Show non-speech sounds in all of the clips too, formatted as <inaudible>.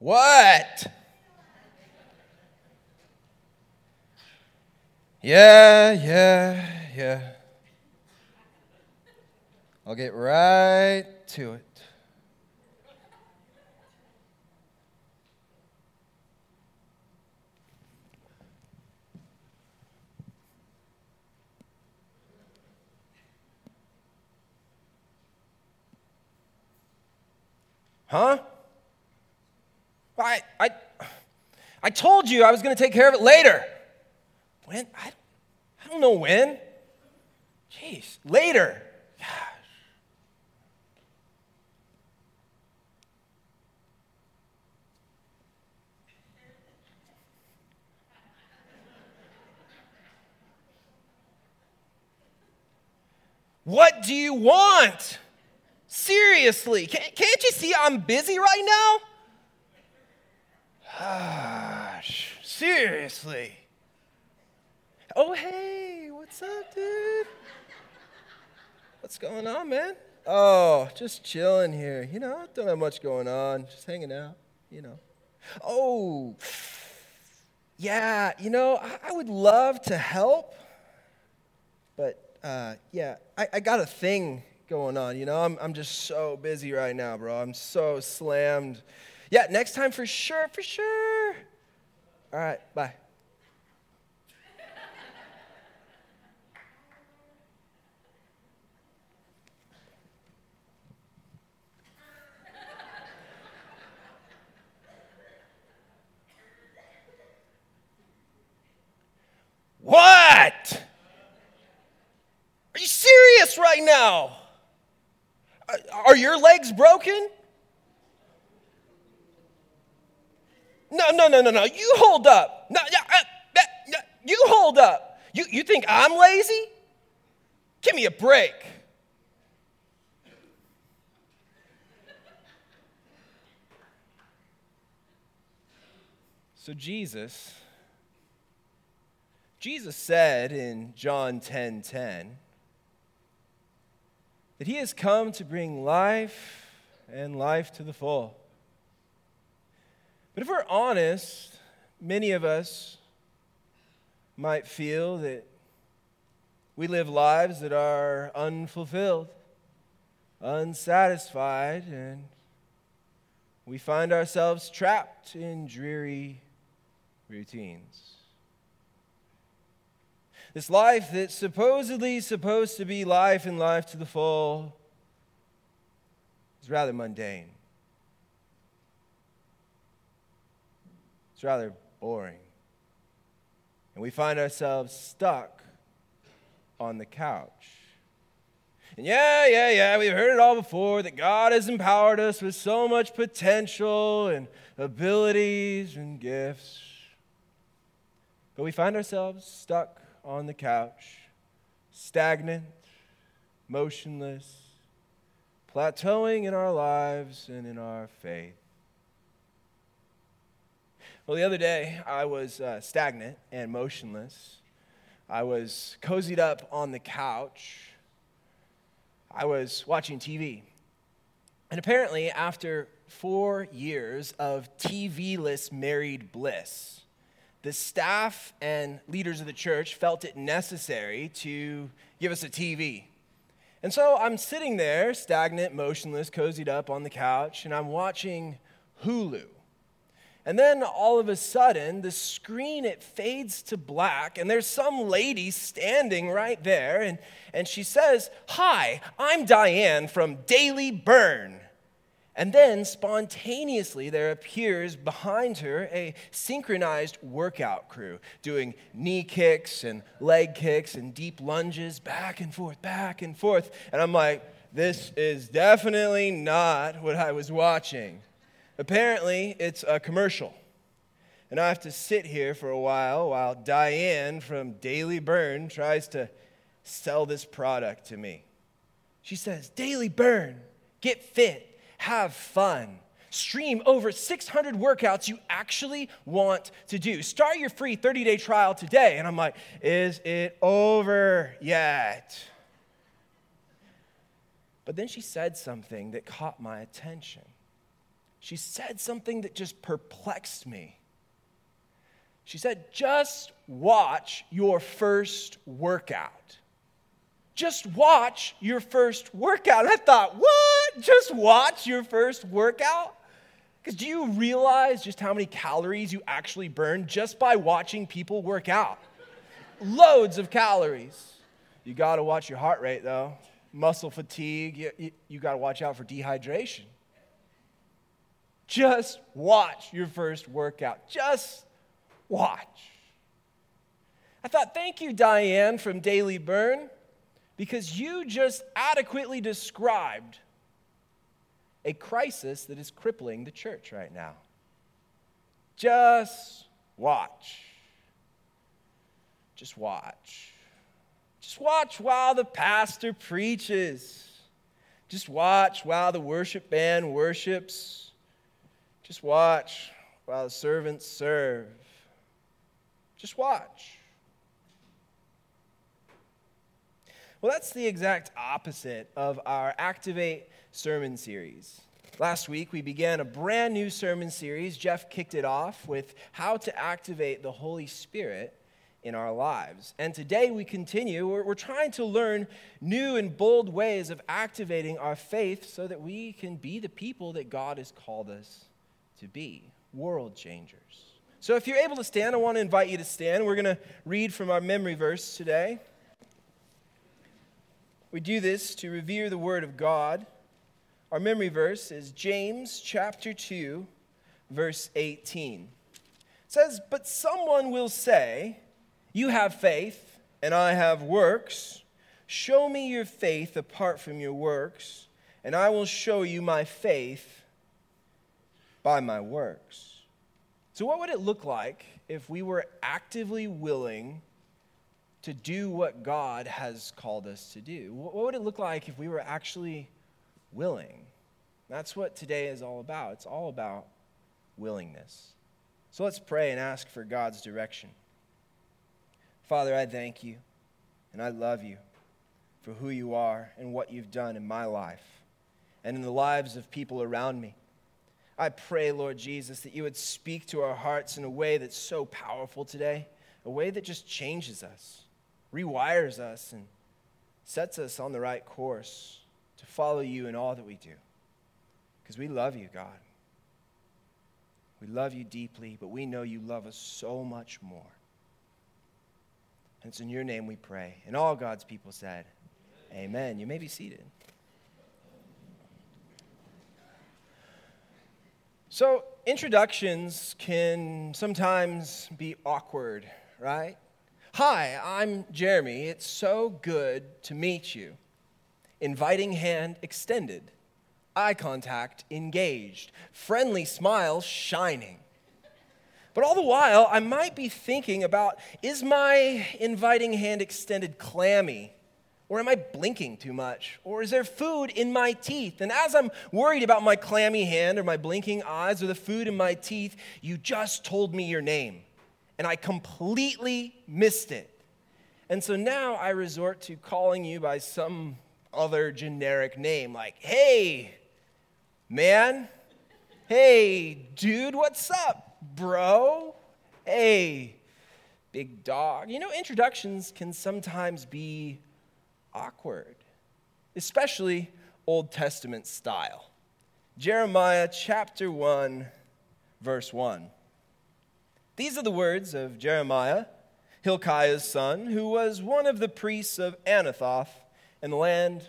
What? Yeah, yeah, yeah. I'll get right to it. Huh? I, I, I told you I was going to take care of it later. When? I, I don't know when. Jeez, later. Gosh. What do you want? Seriously, can't, can't you see I'm busy right now? Gosh, seriously. Oh, hey, what's up, dude? What's going on, man? Oh, just chilling here. You know, I don't have much going on, just hanging out, you know. Oh, yeah, you know, I, would love to help, but uh, yeah, I, I got a thing going on. You know, I'm, I'm just so busy right now, bro. I'm so slammed. Yeah, next time for sure, for sure. All right, bye. What? Are you serious right now? Are your legs broken? No, no, no, no, no. You hold up. No, uh, you hold up. You, you think I'm lazy? Give me a break. So Jesus, Jesus said in John 10 10, that he has come to bring life and life to the full. But if we're honest, many of us might feel that we live lives that are unfulfilled, unsatisfied, and we find ourselves trapped in dreary routines. This life that's supposedly supposed to be life and life to the full is rather mundane. It's rather boring. And we find ourselves stuck on the couch. And yeah, yeah, yeah, we've heard it all before that God has empowered us with so much potential and abilities and gifts. But we find ourselves stuck on the couch, stagnant, motionless, plateauing in our lives and in our faith. Well, the other day, I was uh, stagnant and motionless. I was cozied up on the couch. I was watching TV. And apparently, after four years of TV less married bliss, the staff and leaders of the church felt it necessary to give us a TV. And so I'm sitting there, stagnant, motionless, cozied up on the couch, and I'm watching Hulu. And then all of a sudden, the screen it fades to black, and there's some lady standing right there, and, and she says, Hi, I'm Diane from Daily Burn. And then spontaneously, there appears behind her a synchronized workout crew doing knee kicks and leg kicks and deep lunges back and forth, back and forth. And I'm like, this is definitely not what I was watching. Apparently, it's a commercial. And I have to sit here for a while while Diane from Daily Burn tries to sell this product to me. She says, Daily Burn, get fit have fun. Stream over 600 workouts you actually want to do. Start your free 30 day trial today. And I'm like, is it over yet? But then she said something that caught my attention. She said something that just perplexed me. She said, Just watch your first workout. Just watch your first workout. And I thought, What? Just watch your first workout? Because do you realize just how many calories you actually burn just by watching people work out? Loads of calories. You got to watch your heart rate, though. Muscle fatigue, you, you, you got to watch out for dehydration. Just watch your first workout. Just watch. I thought, thank you, Diane from Daily Burn, because you just adequately described a crisis that is crippling the church right now. Just watch. Just watch. Just watch while the pastor preaches. Just watch while the worship band worships. Just watch while the servants serve. Just watch. Well, that's the exact opposite of our Activate sermon series. Last week, we began a brand new sermon series. Jeff kicked it off with how to activate the Holy Spirit in our lives. And today we continue. We're, we're, trying to learn new and bold ways of activating our faith so that we can be the people that God has called us to be world changers. So if you're able to stand, I want to invite you to stand. We're going to read from our memory verse today. We do this to revere the Word of God. Our memory verse is James chapter 2, verse 18. It says, But someone will say, You have faith, and I have works. Show me your faith apart from your works, and I will show you my faith by my works. So, what would it look like if we were actively willing to do what God has called us to do? What would it look like if we were actually willing? That's what today is all about. It's all about willingness. So let's pray and ask for God's direction. Father, I thank you and I love you for who you are and what you've done in my life and in the lives of people around me. I pray, Lord Jesus, that you would speak to our hearts in a way that's so powerful today, a way that just changes us, rewires us, and sets us on the right course to follow you in all that we do. Because we love you, God. We love you deeply, but we know you love us so much more. And it's in your name we pray. And all God's people said, Amen. Amen. You may be seated. So, introductions can sometimes be awkward, right? Hi, I'm Jeremy. It's so good to meet you. Inviting hand extended, eye contact engaged, friendly smile shining. But all the while, I might be thinking about is my inviting hand extended clammy? Or am I blinking too much? Or is there food in my teeth? And as I'm worried about my clammy hand or my blinking eyes or the food in my teeth, you just told me your name. And I completely missed it. And so now I resort to calling you by some other generic name, like, hey, man. Hey, dude, what's up, bro? Hey, big dog. You know, introductions can sometimes be awkward, especially Old Testament style. Jeremiah chapter 1, verse 1. These are the words of Jeremiah, Hilkiah's son, who was one of the priests of Anathoth in the land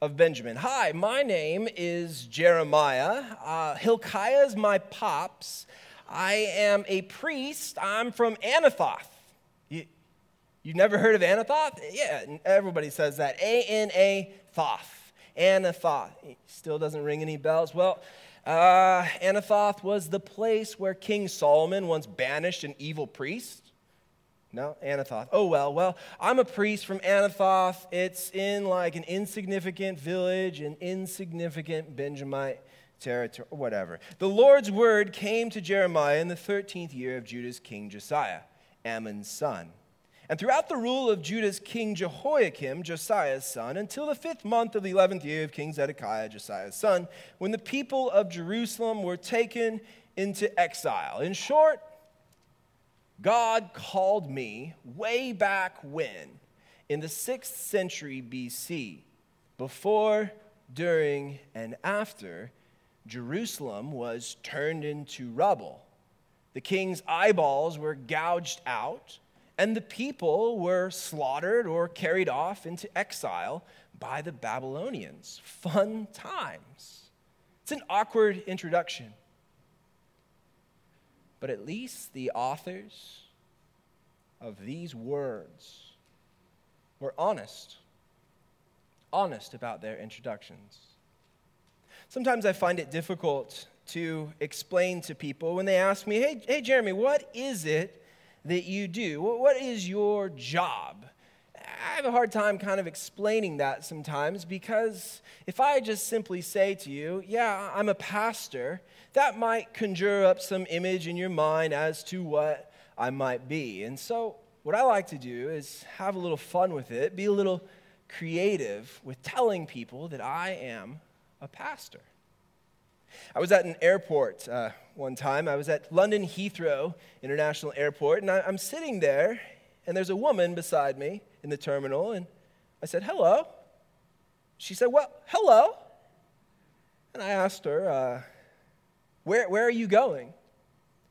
of Benjamin. Hi, my name is Jeremiah. Uh, Hilkiah's my pops. I am a priest. I'm from Anathoth. You've never heard of Anathoth? Yeah, everybody says that. A N A Thoth. Anathoth. Still doesn't ring any bells. Well, uh, Anathoth was the place where King Solomon once banished an evil priest. No, Anathoth. Oh, well, well, I'm a priest from Anathoth. It's in like an insignificant village, an insignificant Benjamite territory, whatever. The Lord's word came to Jeremiah in the 13th year of Judah's king Josiah, Amon's son. And throughout the rule of Judah's king Jehoiakim, Josiah's son, until the fifth month of the eleventh year of King Zedekiah, Josiah's son, when the people of Jerusalem were taken into exile. In short, God called me way back when, in the sixth century BC, before, during, and after Jerusalem was turned into rubble. The king's eyeballs were gouged out and the people were slaughtered or carried off into exile by the Babylonians. Fun times. It's an awkward introduction. But at least the authors of these words were honest, honest about their introductions. Sometimes I find it difficult to explain to people when they ask me, hey, hey Jeremy, what is it that you do? What is your job? I have a hard time kind of explaining that sometimes because if I just simply say to you, Yeah, I'm a pastor, that might conjure up some image in your mind as to what I might be. And so, what I like to do is have a little fun with it, be a little creative with telling people that I am a pastor. I was at an airport uh, one time. I was at London Heathrow International Airport, and I, I'm sitting there, and there's a woman beside me in the terminal, and I said, Hello. She said, Well, hello. And I asked her, uh, where, where are you going?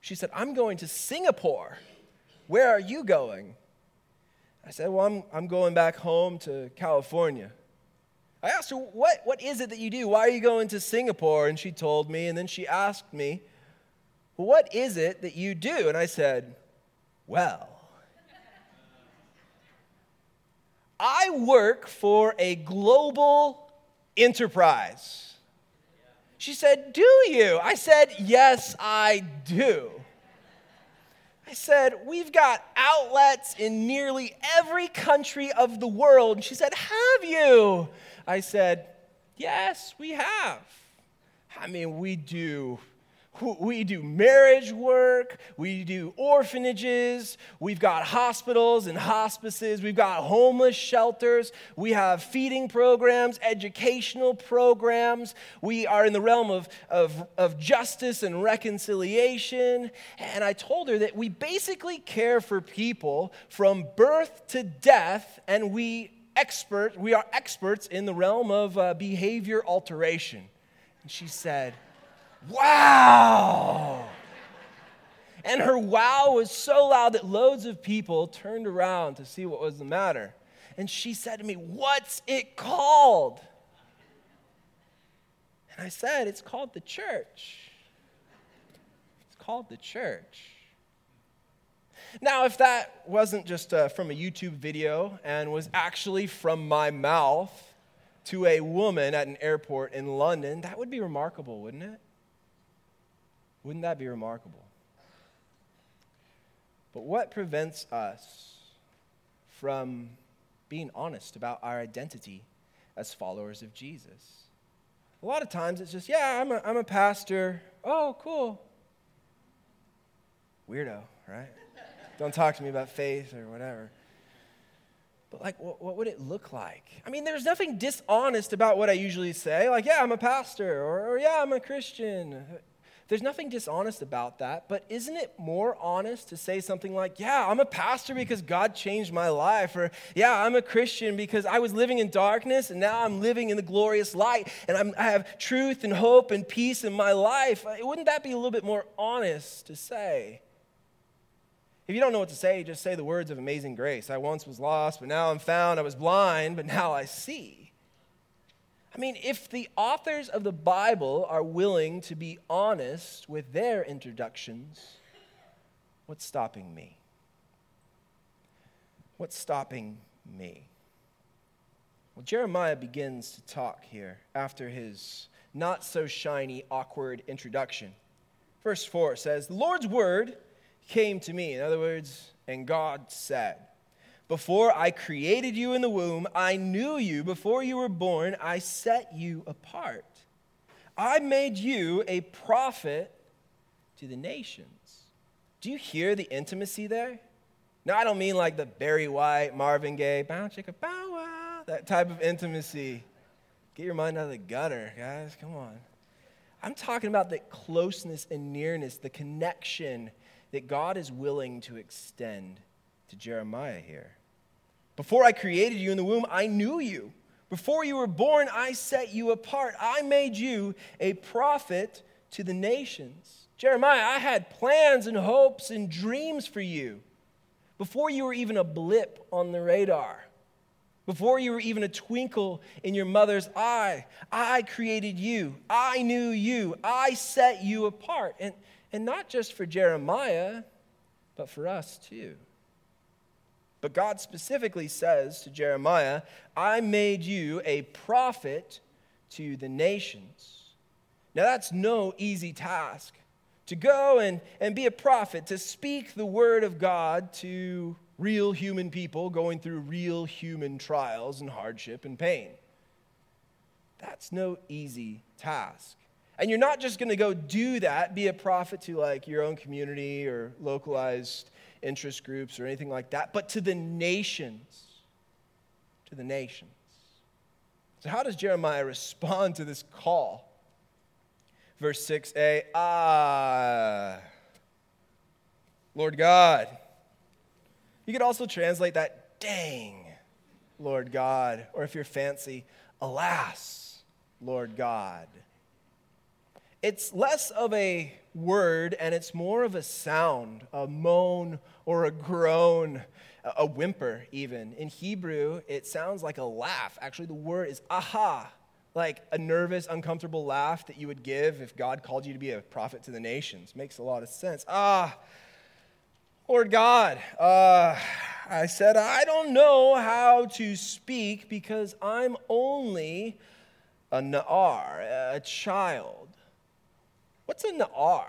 She said, I'm going to Singapore. Where are you going? I said, Well, I'm, I'm going back home to California. I asked her, what, what is it that you do? Why are you going to Singapore? And she told me, and then she asked me, well, What is it that you do? And I said, Well, I work for a global enterprise. She said, Do you? I said, Yes, I do. I said, We've got outlets in nearly every country of the world. She said, Have you? I said, Yes, we have. I mean, we do we do marriage work, we do orphanages, we've got hospitals and hospices, we've got homeless shelters, we have feeding programs, educational programs, we are in the realm of, of, of justice and reconciliation. And I told her that we basically care for people from birth to death, and we expert, we are experts in the realm of uh, behavior alteration. And she said, Wow! And her wow was so loud that loads of people turned around to see what was the matter. And she said to me, What's it called? And I said, It's called the church. It's called the church. Now, if that wasn't just uh, from a YouTube video and was actually from my mouth to a woman at an airport in London, that would be remarkable, wouldn't it? Wouldn't that be remarkable? But what prevents us from being honest about our identity as followers of Jesus? A lot of times it's just, yeah, I'm a, I'm a pastor. Oh, cool. Weirdo, right? Don't talk to me about faith or whatever. But, like, what, what, would it look like? I mean, there's nothing dishonest about what I usually say. Like, yeah, I'm a pastor, or, or yeah, I'm a Christian. There's nothing dishonest about that, but isn't it more honest to say something like, Yeah, I'm a pastor because God changed my life, or Yeah, I'm a Christian because I was living in darkness and now I'm living in the glorious light and I'm, i have truth and hope and peace in my life? Wouldn't that be a little bit more honest to say? If you don't know what to say, just say the words of amazing grace. I once was lost, but now I'm found. I was blind, but now I see. I mean, if the authors of the Bible are willing to be honest with their introductions, what's stopping me? What's stopping me? Well, Jeremiah begins to talk here after his not so shiny, awkward introduction. Verse 4 says, The Lord's word came to me. In other words, and God said, before I created you in the womb, I knew you. Before you were born, I set you apart. I made you a prophet to the nations. Do you hear the intimacy there? Now, I don't mean like the Barry White, Marvin Gaye, bow chicka bow wow, that type of intimacy. Get your mind out of the gutter, guys. Come on. I'm talking about the closeness and nearness, the connection that God is willing to extend to Jeremiah here. Before I created you in the womb, I knew you. Before you were born, I set you apart. I made you a prophet to the nations. Jeremiah, I had plans and hopes and dreams for you before you were even a blip on the radar. Before you were even a twinkle in your mother's eye, I created you. I knew you. I set you apart. And, and not just for Jeremiah, but for us too. But God specifically says to Jeremiah, I made you a prophet to the nations. Now, that's no easy task to go and, and be a prophet, to speak the word of God to real human people going through real human trials and hardship and pain. That's no easy task. And you're not just going to go do that, be a prophet to like your own community or localized interest groups or anything like that, but to the nations. To the nations. So, how does Jeremiah respond to this call? Verse 6a Ah, Lord God. You could also translate that, dang, Lord God. Or if you're fancy, alas, Lord God. It's less of a word and it's more of a sound, a moan or a groan, a whimper, even. In Hebrew, it sounds like a laugh. Actually, the word is aha, like a nervous, uncomfortable laugh that you would give if God called you to be a prophet to the nations. Makes a lot of sense. Ah, Lord God, uh, I said, I don't know how to speak because I'm only a Na'ar, a child. What's a Na'ar?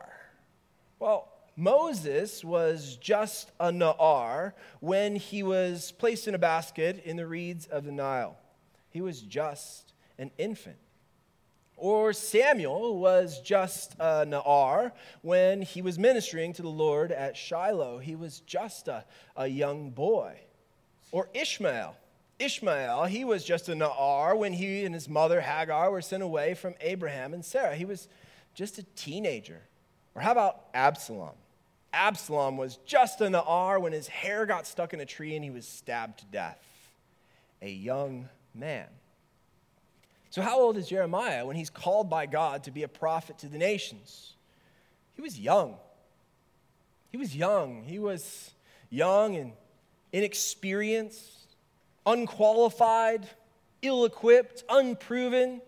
Well, Moses was just a Na'ar when he was placed in a basket in the reeds of the Nile. He was just an infant. Or Samuel was just a Na'ar when he was ministering to the Lord at Shiloh. He was just a, a young boy. Or Ishmael. Ishmael, he was just a Na'ar when he and his mother Hagar were sent away from Abraham and Sarah. He was just a teenager. Or how about Absalom? Absalom was just a Na'ar when his hair got stuck in a tree and he was stabbed to death. A young man. So, how old is Jeremiah when he's called by God to be a prophet to the nations? He was young. He was young. He was young and inexperienced, unqualified, ill equipped, unproven,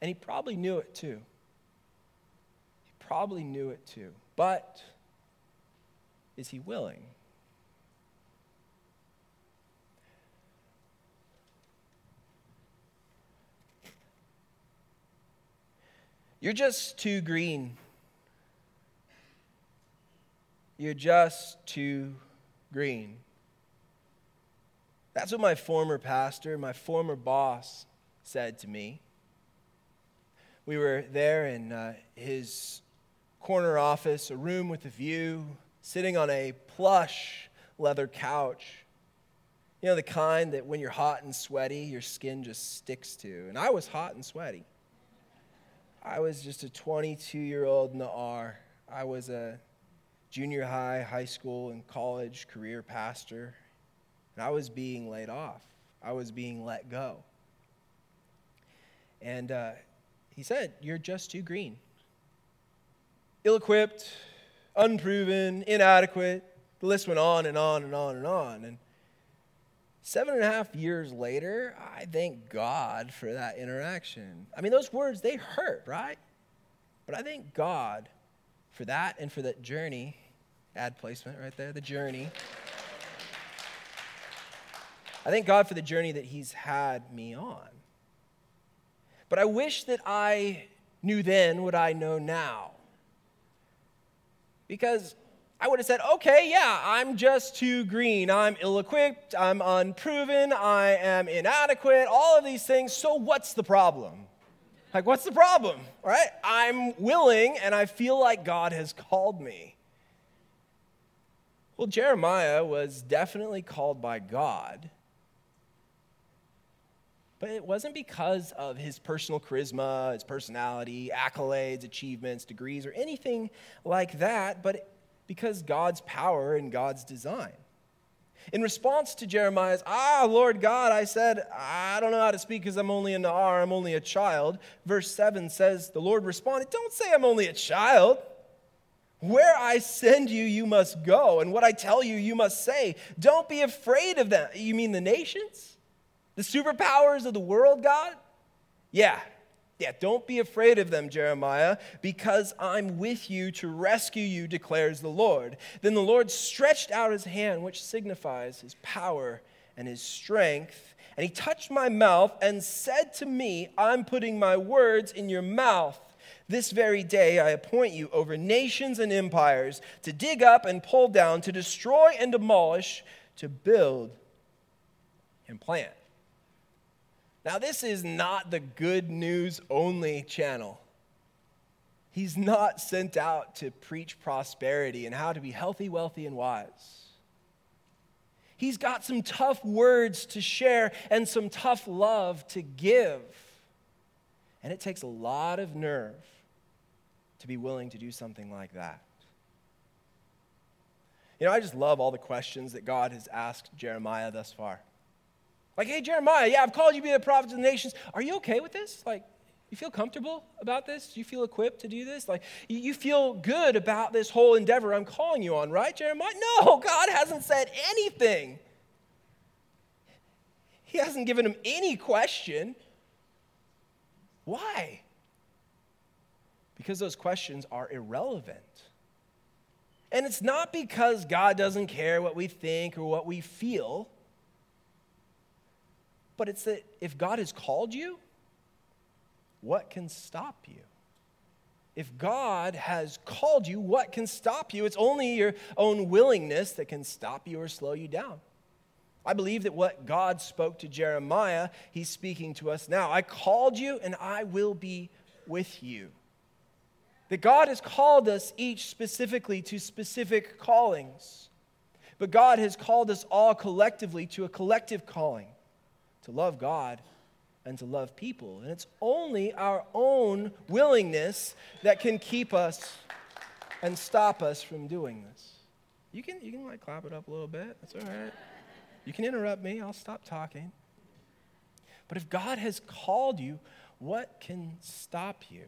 and he probably knew it too. Probably knew it too. But is he willing? You're just too green. You're just too green. That's what my former pastor, my former boss, said to me. We were there in uh, his corner office, a room with a view, sitting on a plush leather couch. You know, the kind that when you're hot and sweaty, your skin just sticks to. And I was hot and sweaty. I was just a 22 year old Na'ar. I was a junior high, high school, and college career pastor, and I was being laid off. I was being let go. And uh, he said, You're just too green. Ill equipped, unproven, inadequate. The list went on and on and on and on. And Seven and a half years later, I thank God for that interaction. I mean, those words, they hurt, right? But I thank God for that and for that journey. Ad placement right there, the journey. I thank God for the journey that He's had me on. But I wish that I knew then what I know now. Because I would have said, okay, yeah, I'm just too green. I'm ill equipped. I'm unproven. I am inadequate. All of these things. So, what's the problem? Like, what's the problem? Right? I'm willing and I feel like God has called me. Well, Jeremiah was definitely called by God, but it wasn't because of his personal charisma, his personality, accolades, achievements, degrees, or anything like that, but because God's power and God's design. In response to Jeremiah's, Ah, Lord God, I said, I don't know how to speak because I'm only an R, I'm only a child. Verse 7 says, The Lord responded, Don't say I'm only a child. Where I send you, you must go, and what I tell you, you must say. Don't be afraid of them. You mean the nations? The superpowers of the world, God? Yeah. Yeah, don't be afraid of them, Jeremiah, because I'm with you to rescue you, declares the Lord. Then the Lord stretched out his hand, which signifies his power and his strength, and he touched my mouth and said to me, I'm putting my words in your mouth. This very day I appoint you over nations and empires to dig up and pull down, to destroy and demolish, to build and plant. Now, this is not the good news only channel. He's not sent out to preach prosperity and how to be healthy, wealthy, and wise. He's got some tough words to share and some tough love to give. And it takes a lot of nerve to be willing to do something like that. You know, I just love all the questions that God has asked Jeremiah thus far. Like, hey, Jeremiah, yeah, I've called you to be the prophet of the nations. Are you okay with this? Like, you feel comfortable about this? Do you feel equipped to do this? Like, you feel good about this whole endeavor I'm calling you on, right, Jeremiah? No, God hasn't said anything. He hasn't given him any question. Why? because those questions are irrelevant. And it's not because God doesn't care what we think or what we feel, but it's that if God has called you, what can stop you? If God has called you, what can stop you? It's only your own willingness that can stop you or slow you down. I believe that what God spoke to Jeremiah, he's speaking to us now. I called you and I will be with you. That God has called us each specifically to specific callings. But God has called us all collectively to a collective calling to love God and to love people. And it's only our own willingness that can keep us and stop us from doing this. You can, you can like clap it up a little bit. That's all right. You can interrupt me. I'll stop talking. But if God has called you, what can stop you?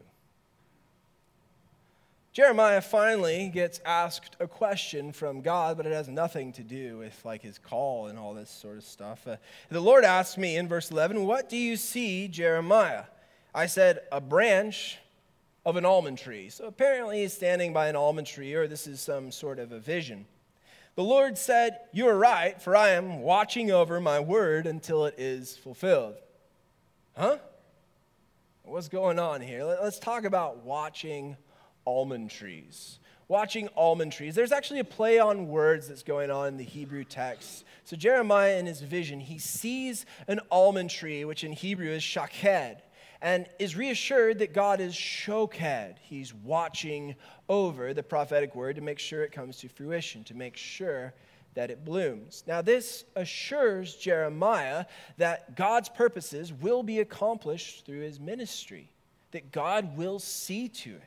Jeremiah finally gets asked a question from God, but it has nothing to do with like his call and all this sort of stuff. Uh, the Lord asked me in verse 11, What do you see, Jeremiah? I said, A branch of an almond tree. So apparently he's standing by an almond tree, or this is some sort of a vision. The Lord said, You are right, for I am watching over my word until it is fulfilled. Huh? What's going on here? Let's talk about watching almond trees. Watching almond trees. There's actually a play on words that's going on in the Hebrew text. So, Jeremiah, in his vision, he sees an almond tree, which in Hebrew is shaked, and is reassured that God is shoked. He's watching over the prophetic word to make sure it comes to fruition, to make sure that it blooms. Now, this assures Jeremiah that God's purposes will be accomplished through his ministry, that God will see to it.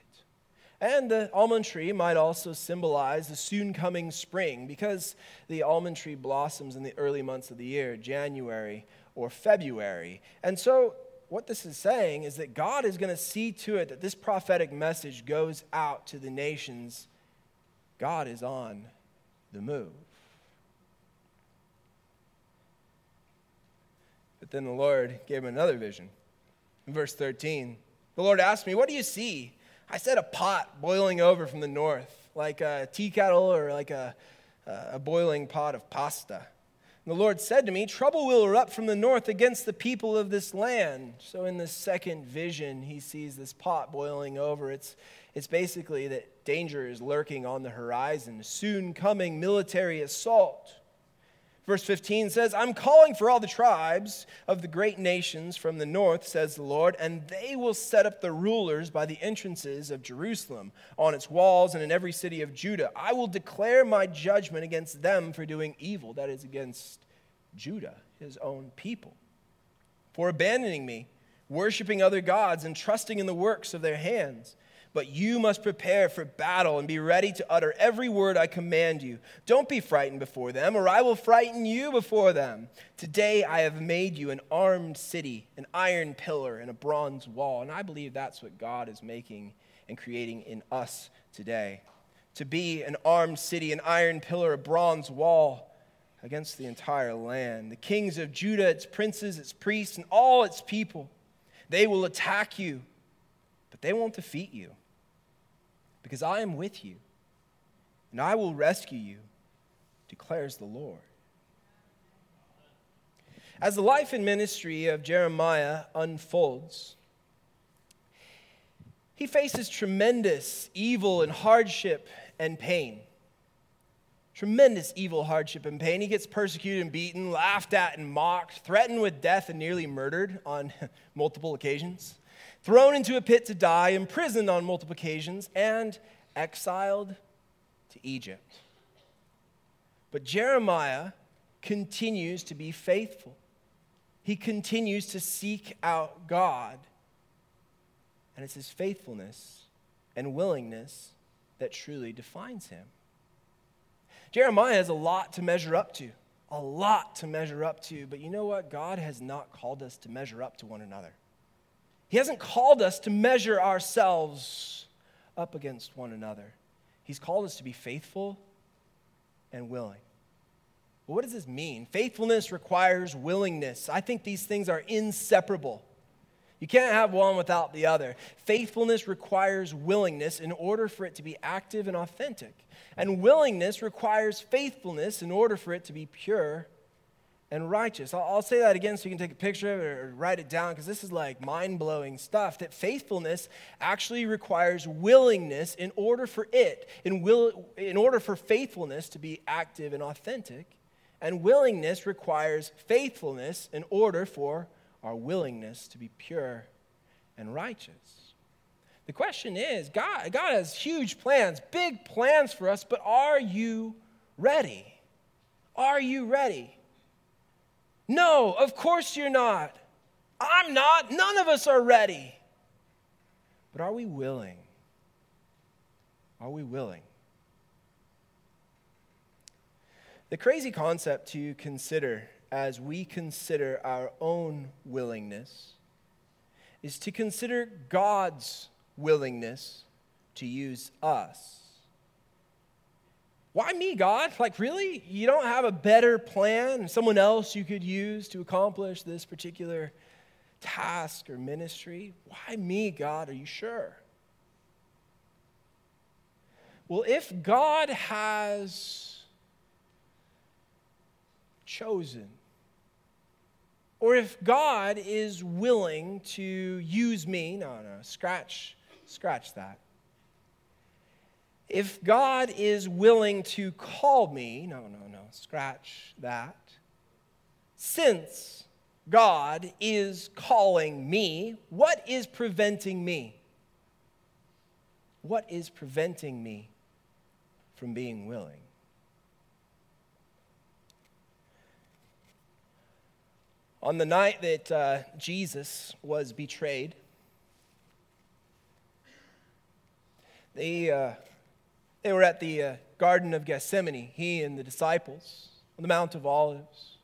And the almond tree might also symbolize the soon coming spring because the almond tree blossoms in the early months of the year, January or February. And so, what this is saying is that God is going to see to it that this prophetic message goes out to the nations. God is on the move. But then the Lord gave him another vision. In verse 13, the Lord asked me, What do you see? I said a pot boiling over from the north, like a tea kettle or like a, uh, a boiling pot of pasta. And the Lord said to me, Trouble will erupt from the north against the people of this land. So, in this second vision, he sees this pot boiling over. It's, it's basically that danger is lurking on the horizon, soon coming military assault. Verse 15 says, I'm calling for all the tribes of the great nations from the north, says the Lord, and they will set up the rulers by the entrances of Jerusalem, on its walls, and in every city of Judah. I will declare my judgment against them for doing evil, that is, against Judah, his own people, for abandoning me, worshiping other gods, and trusting in the works of their hands. But you must prepare for battle and be ready to utter every word I command you. Don't be frightened before them, or I will frighten you before them. Today I have made you an armed city, an iron pillar, and a bronze wall. And I believe that's what God is making and creating in us today. To be an armed city, an iron pillar, a bronze wall against the entire land. The kings of Judah, its princes, its priests, and all its people, they will attack you, but they won't defeat you because I am with you, and I will rescue you, declares the Lord. As the life and ministry of Jeremiah unfolds, he faces tremendous evil and hardship and pain. Tremendous evil, hardship, and pain. He gets persecuted and beaten, laughed at and mocked, threatened with death and nearly murdered on <laughs> multiple occasions thrown into a pit to die, imprisoned on multiple occasions, and exiled to Egypt. But Jeremiah continues to be faithful. He continues to seek out God. And it's his faithfulness and willingness that truly defines him. Jeremiah has a lot to measure up to, a lot to measure up to, but you know what? God has not called us to measure up to one another. He hasn't called us to measure ourselves up against one another. He's called us to be faithful and willing. What does this mean? Faithfulness requires willingness. I think these things are inseparable. You can't have one without the other. Faithfulness requires willingness in order for it to be active and authentic. And willingness requires faithfulness in order for it to be pure and righteous. I'll, say that again so you can take a picture of it or write it down because this is like mind blowing stuff. That faithfulness actually requires willingness in order for it, in, will, in order for faithfulness to be active and authentic. And willingness requires faithfulness in order for our willingness to be pure and righteous. The question is God, God has huge plans, big plans for us, but are you ready? Are you ready? No, of course you're not. I'm not. None of us are ready. But are we willing? Are we willing? The crazy concept to consider as we consider our own willingness is to consider God's willingness to use us. Why me, God? Like, really? You don't have a better plan, someone else you could use to accomplish this particular task or ministry? Why me, God? Are you sure? Well, if God has chosen, or if God is willing to use me, no, no, scratch, scratch that. If God is willing to call me, no, no, no, scratch that. Since God is calling me, what is preventing me? What is preventing me from being willing? On the night that uh, Jesus was betrayed, they. Uh, they were at the uh, Garden of Gethsemane, he and the disciples, on the Mount of Olives.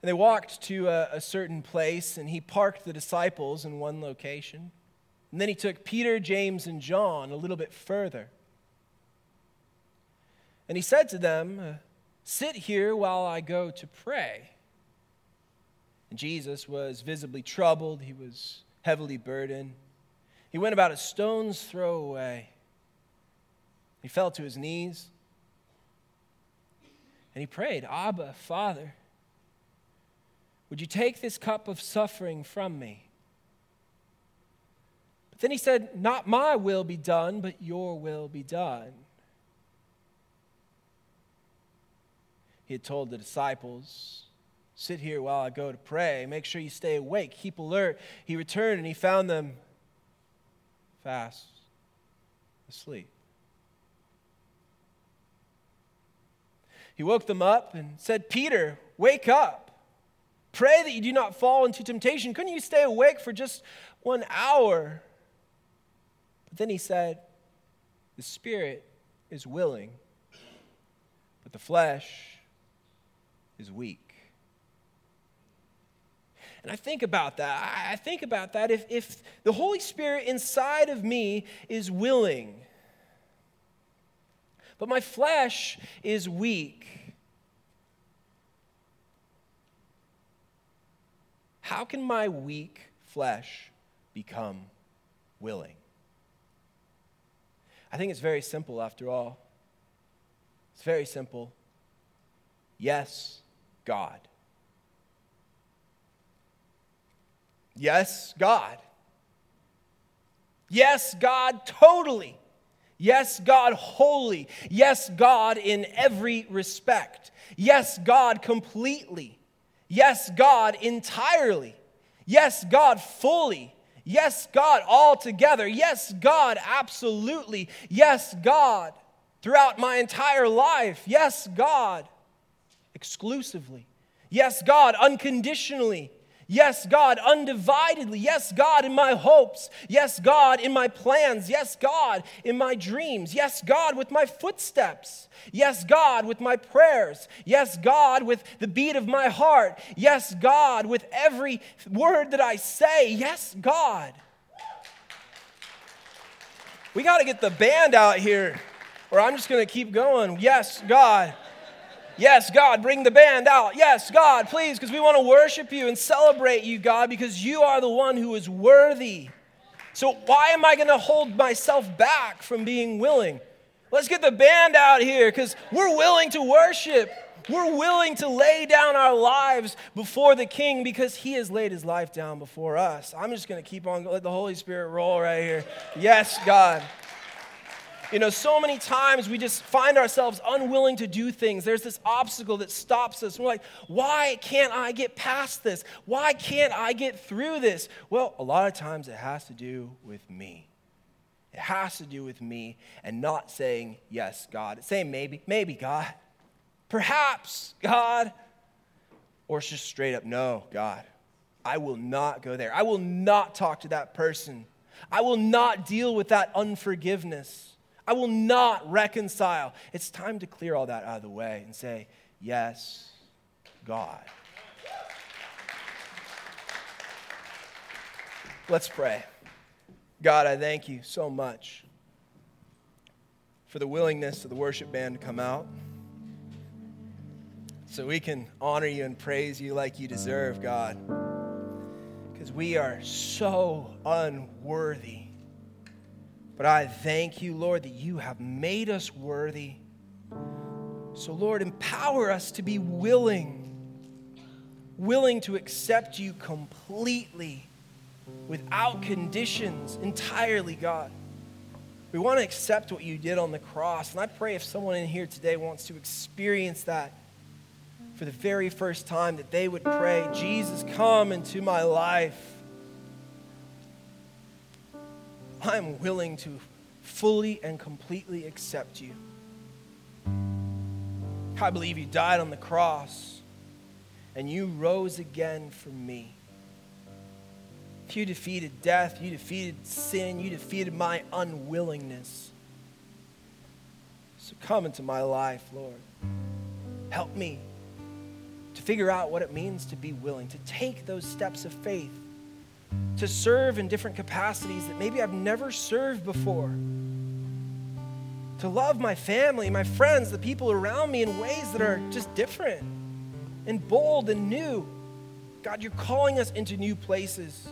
And they walked to a, a certain place, and he parked the disciples in one location. And then he took Peter, James, and John a little bit further. And he said to them, uh, Sit here while I go to pray. And Jesus was visibly troubled, he was heavily burdened. He went about a stone's throw away. He fell to his knees and he prayed, Abba, Father, would you take this cup of suffering from me? But then he said, Not my will be done, but your will be done. he had told the disciples, Sit here while I go to pray. Make sure you stay awake, keep alert. He returned and he found them fast asleep. He woke them up and said, Peter, wake up. Pray that you do not fall into temptation. Couldn't you stay awake for just one hour? But then he said, The spirit is willing, but the flesh is weak. And I think about that. I think about that. If, if the Holy Spirit inside of me is willing, but my flesh is weak, how can my weak flesh become willing? I think it's very simple after all. It's very simple. Yes, God. Yes, God. Yes, God, totally. Yes, God, wholly. Yes, God, in every respect. Yes, God, completely. Yes, God, entirely. Yes, God, fully. Yes, God, altogether. Yes, God, absolutely. Yes, God, throughout my entire life. Yes, God, exclusively. Yes, God, unconditionally. Yes, God, undividedly. Yes, God, in my hopes. Yes, God, in my plans. Yes, God, in my dreams. Yes, God, with my footsteps. Yes, God, with my prayers. Yes, God, with the beat of my heart. Yes, God, with every word that I say. Yes, God. We got to get the band out here, or I'm just going to keep going. Yes, God. Yes, God, bring the band out. Yes, God, please, because we want to worship you and celebrate you, God, because you are the one who is worthy. So, why am I going to hold myself back from being willing? Let's get the band out here because we're willing to worship. We're willing to lay down our lives before the King because He has laid His life down before us. I'm just going to keep on, let the Holy Spirit roll right here. Yes, God. You know, so many times we just find ourselves unwilling to do things. There's this obstacle that stops us. We're like, why can't I get past this? Why can't I get through this? Well, a lot of times it has to do with me. It has to do with me and not saying, yes, God. Saying maybe, maybe, God. Perhaps, God. Or it's just straight up, no, God. I will not go there. I will not talk to that person. I will not deal with that unforgiveness. I will not reconcile. It's time to clear all that out of the way and say, Yes, God. Let's pray. God, I thank you so much for the willingness of the worship band to come out so we can honor you and praise you like you deserve, God. Because we are so unworthy but I thank you, Lord, that you have made us worthy. So, Lord, empower us to be willing, willing to accept you completely, without conditions, entirely, God. We want to accept what you did on the cross. And I pray if someone in here today wants to experience that for the very first time, that they would pray, Jesus, come into my life. I'm willing to fully and completely accept you. I believe you died on the cross and you rose again for me. You defeated death, you defeated sin, you defeated my unwillingness. So come into my life, Lord. Help me to figure out what it means to be willing, to take those steps of faith to serve in different capacities that maybe I've never served before. To love my family, my friends, the people around me in ways that are just different and bold and new. God, you're calling us into new places.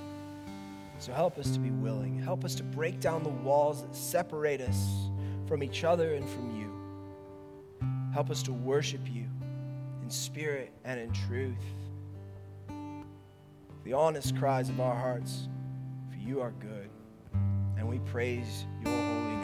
So help us to be willing. Help us to break down the walls that separate us from each other and from you. Help us to worship you in spirit and in truth the honest cries of our hearts, for you are good, and we praise your holy name.